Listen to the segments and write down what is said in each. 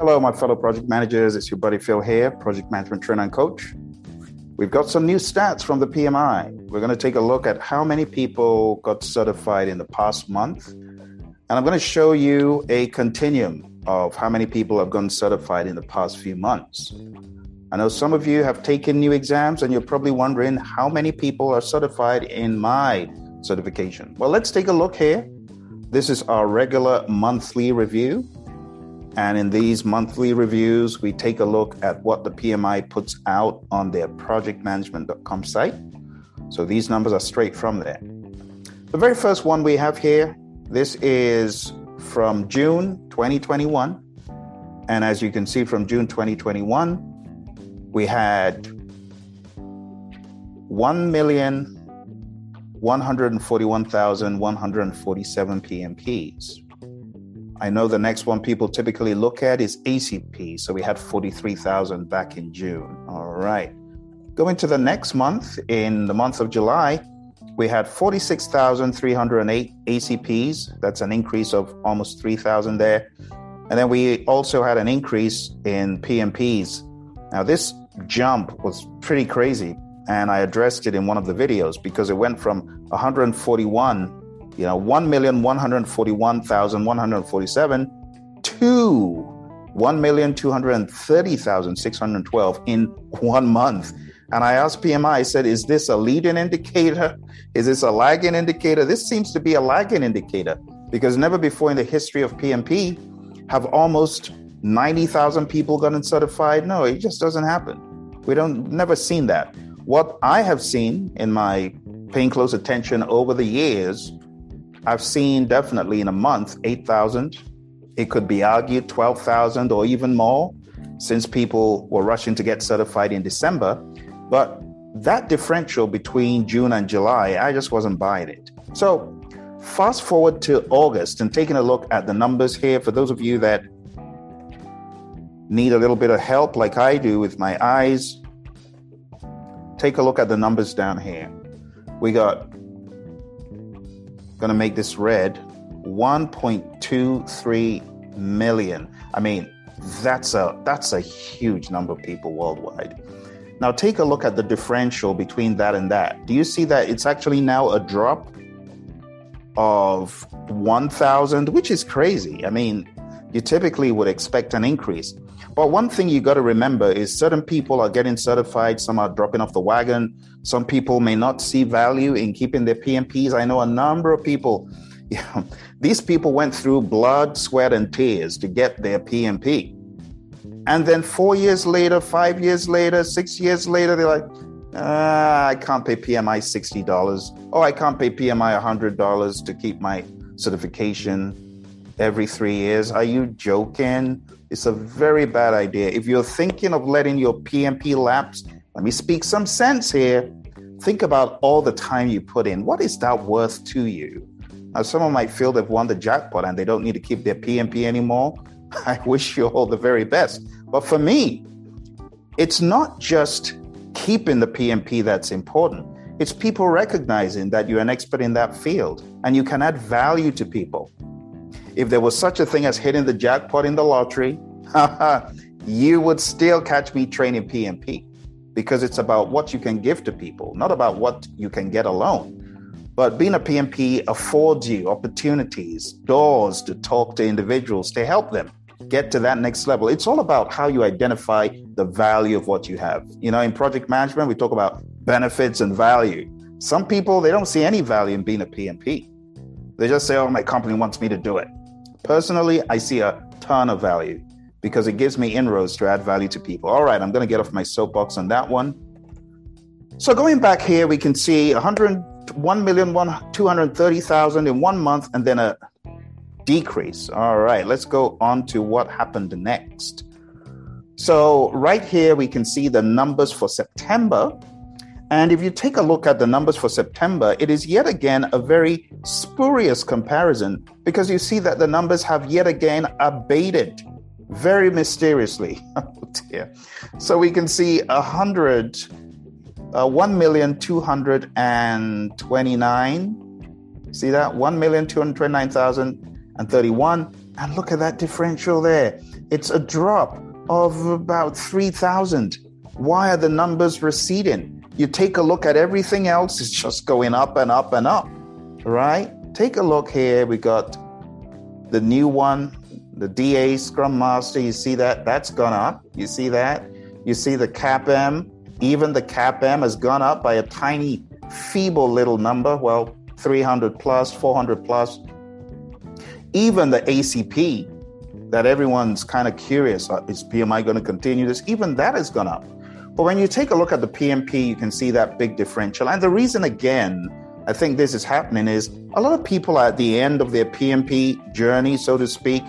Hello, my fellow project managers. It's your buddy Phil here, project management trainer and coach. We've got some new stats from the PMI. We're going to take a look at how many people got certified in the past month. And I'm going to show you a continuum of how many people have gotten certified in the past few months. I know some of you have taken new exams and you're probably wondering how many people are certified in my certification. Well, let's take a look here. This is our regular monthly review. And in these monthly reviews, we take a look at what the PMI puts out on their projectmanagement.com site. So these numbers are straight from there. The very first one we have here, this is from June 2021. And as you can see from June 2021, we had 1,141,147 PMPs. I know the next one people typically look at is ACP. So we had 43,000 back in June. All right. Going to the next month, in the month of July, we had 46,308 ACPs. That's an increase of almost 3,000 there. And then we also had an increase in PMPs. Now, this jump was pretty crazy. And I addressed it in one of the videos because it went from 141 you know, 1,141,147 to 1,230,612 in one month. And I asked PMI, I said, is this a leading indicator? Is this a lagging indicator? This seems to be a lagging indicator because never before in the history of PMP have almost 90,000 people gotten certified. No, it just doesn't happen. We don't never seen that. What I have seen in my paying close attention over the years I've seen definitely in a month 8,000. It could be argued 12,000 or even more since people were rushing to get certified in December. But that differential between June and July, I just wasn't buying it. So, fast forward to August and taking a look at the numbers here for those of you that need a little bit of help, like I do with my eyes, take a look at the numbers down here. We got going to make this red 1.23 million. I mean, that's a that's a huge number of people worldwide. Now take a look at the differential between that and that. Do you see that it's actually now a drop of 1000, which is crazy. I mean, you typically would expect an increase. But one thing you got to remember is certain people are getting certified, some are dropping off the wagon. Some people may not see value in keeping their PMPs. I know a number of people, you know, these people went through blood, sweat, and tears to get their PMP. And then four years later, five years later, six years later, they're like, ah, I can't pay PMI $60. Oh, I can't pay PMI $100 to keep my certification every three years. Are you joking? It's a very bad idea. If you're thinking of letting your PMP lapse, let me speak some sense here. Think about all the time you put in. What is that worth to you? Now, someone might feel they've won the jackpot and they don't need to keep their PMP anymore. I wish you all the very best. But for me, it's not just keeping the PMP that's important. It's people recognizing that you're an expert in that field and you can add value to people. If there was such a thing as hitting the jackpot in the lottery, you would still catch me training PMP because it's about what you can give to people, not about what you can get alone. But being a PMP affords you opportunities, doors to talk to individuals to help them get to that next level. It's all about how you identify the value of what you have. You know, in project management, we talk about benefits and value. Some people, they don't see any value in being a PMP. They just say, oh, my company wants me to do it. Personally, I see a ton of value because it gives me inroads to add value to people. All right, I'm going to get off my soapbox on that one. So going back here, we can see 101,230,000 in one month and then a decrease. All right, let's go on to what happened next. So right here, we can see the numbers for September and if you take a look at the numbers for September, it is yet again a very spurious comparison because you see that the numbers have yet again abated very mysteriously. oh dear. So we can see a hundred, uh, one million two hundred and twenty-nine. See that one million two hundred twenty-nine thousand and thirty-one. And look at that differential there. It's a drop of about 3,000. Why are the numbers receding? You take a look at everything else, it's just going up and up and up, right? Take a look here. We got the new one, the DA Scrum Master. You see that? That's gone up. You see that? You see the CAPM. Even the CAPM has gone up by a tiny, feeble little number. Well, 300 plus, 400 plus. Even the ACP, that everyone's kind of curious uh, is PMI going to continue this? Even that has gone up. But when you take a look at the PMP, you can see that big differential. And the reason, again, I think this is happening is a lot of people are at the end of their PMP journey, so to speak.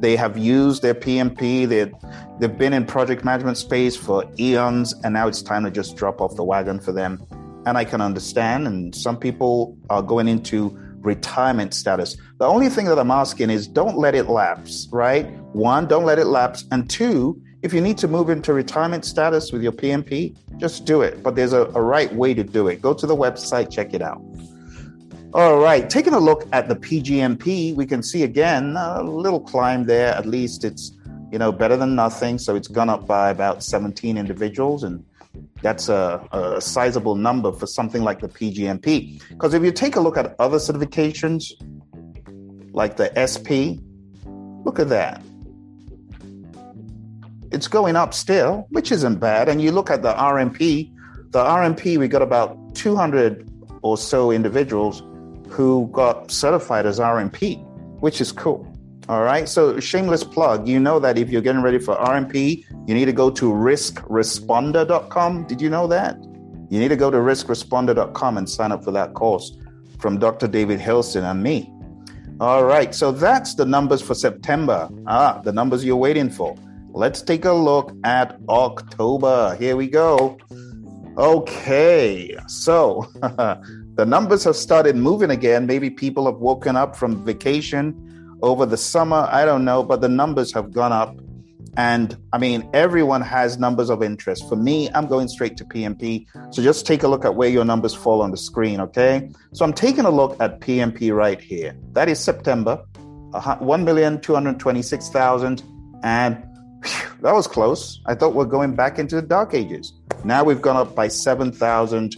They have used their PMP, they've, they've been in project management space for eons, and now it's time to just drop off the wagon for them. And I can understand, and some people are going into retirement status. The only thing that I'm asking is don't let it lapse, right? One, don't let it lapse. And two, if you need to move into retirement status with your PMP, just do it. But there's a, a right way to do it. Go to the website, check it out. All right, taking a look at the PGMP, we can see again a little climb there. At least it's you know better than nothing. So it's gone up by about 17 individuals, and that's a, a sizable number for something like the PGMP. Because if you take a look at other certifications, like the SP, look at that. It's going up still, which isn't bad. And you look at the RMP, the RMP, we got about 200 or so individuals who got certified as RMP, which is cool. All right. So, shameless plug. You know that if you're getting ready for RMP, you need to go to riskresponder.com. Did you know that? You need to go to riskresponder.com and sign up for that course from Dr. David Hillson and me. All right. So, that's the numbers for September. Ah, the numbers you're waiting for. Let's take a look at October. Here we go. Okay. So, the numbers have started moving again. Maybe people have woken up from vacation over the summer. I don't know, but the numbers have gone up. And I mean, everyone has numbers of interest. For me, I'm going straight to PMP. So just take a look at where your numbers fall on the screen, okay? So I'm taking a look at PMP right here. That is September, uh-huh, 1,226,000. And that was close. I thought we're going back into the dark ages. Now we've gone up by 7,000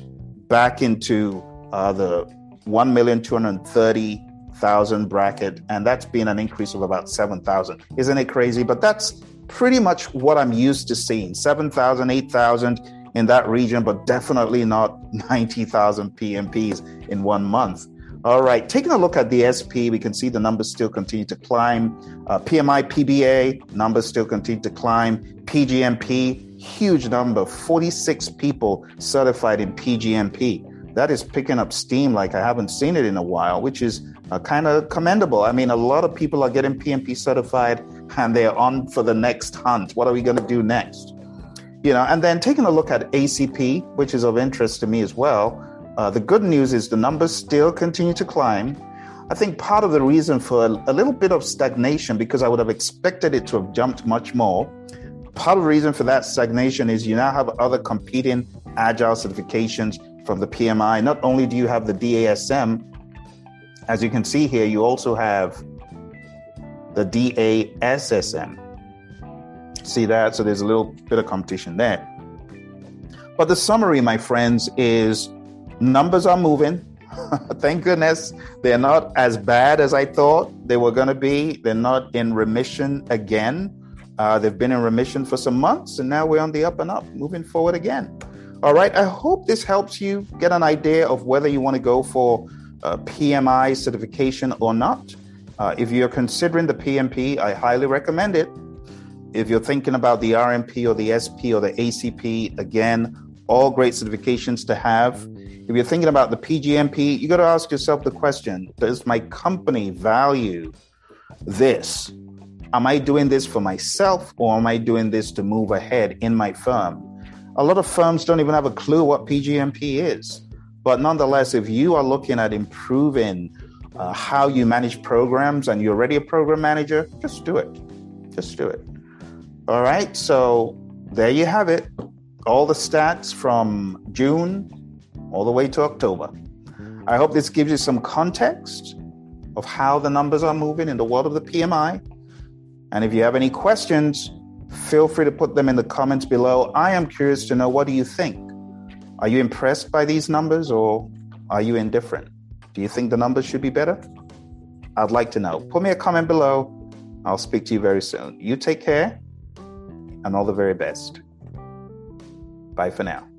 back into uh, the 1,230 thousand bracket, and that's been an increase of about seven thousand. Isn't it crazy? But that's pretty much what I'm used to seeing 7,000, 8,000 in that region, but definitely not 90,000 PMPs in one month. All right, taking a look at the SP, we can see the numbers still continue to climb. Uh, PMI PBA numbers still continue to climb. PGMP, huge number, 46 people certified in PGMP. That is picking up steam like I haven't seen it in a while, which is uh, kind of commendable. I mean, a lot of people are getting PMP certified and they're on for the next hunt. What are we going to do next? You know, and then taking a look at ACP, which is of interest to me as well. Uh, the good news is the numbers still continue to climb. I think part of the reason for a, a little bit of stagnation, because I would have expected it to have jumped much more, part of the reason for that stagnation is you now have other competing agile certifications from the PMI. Not only do you have the DASM, as you can see here, you also have the DASSM. See that? So there's a little bit of competition there. But the summary, my friends, is numbers are moving. Thank goodness they're not as bad as I thought they were going to be. They're not in remission again. Uh, they've been in remission for some months, and now we're on the up and up, moving forward again. All right. I hope this helps you get an idea of whether you want to go for uh, PMI certification or not. Uh, if you're considering the PMP, I highly recommend it. If you're thinking about the RMP or the SP or the ACP, again, all great certifications to have. If you're thinking about the PGMP, you got to ask yourself the question Does my company value this? Am I doing this for myself or am I doing this to move ahead in my firm? A lot of firms don't even have a clue what PGMP is. But nonetheless, if you are looking at improving uh, how you manage programs and you're already a program manager, just do it. Just do it. All right. So there you have it. All the stats from June all the way to October. I hope this gives you some context of how the numbers are moving in the world of the PMI. And if you have any questions, feel free to put them in the comments below. I am curious to know what do you think? Are you impressed by these numbers or are you indifferent? Do you think the numbers should be better? I'd like to know. Put me a comment below. I'll speak to you very soon. You take care and all the very best. Bye for now.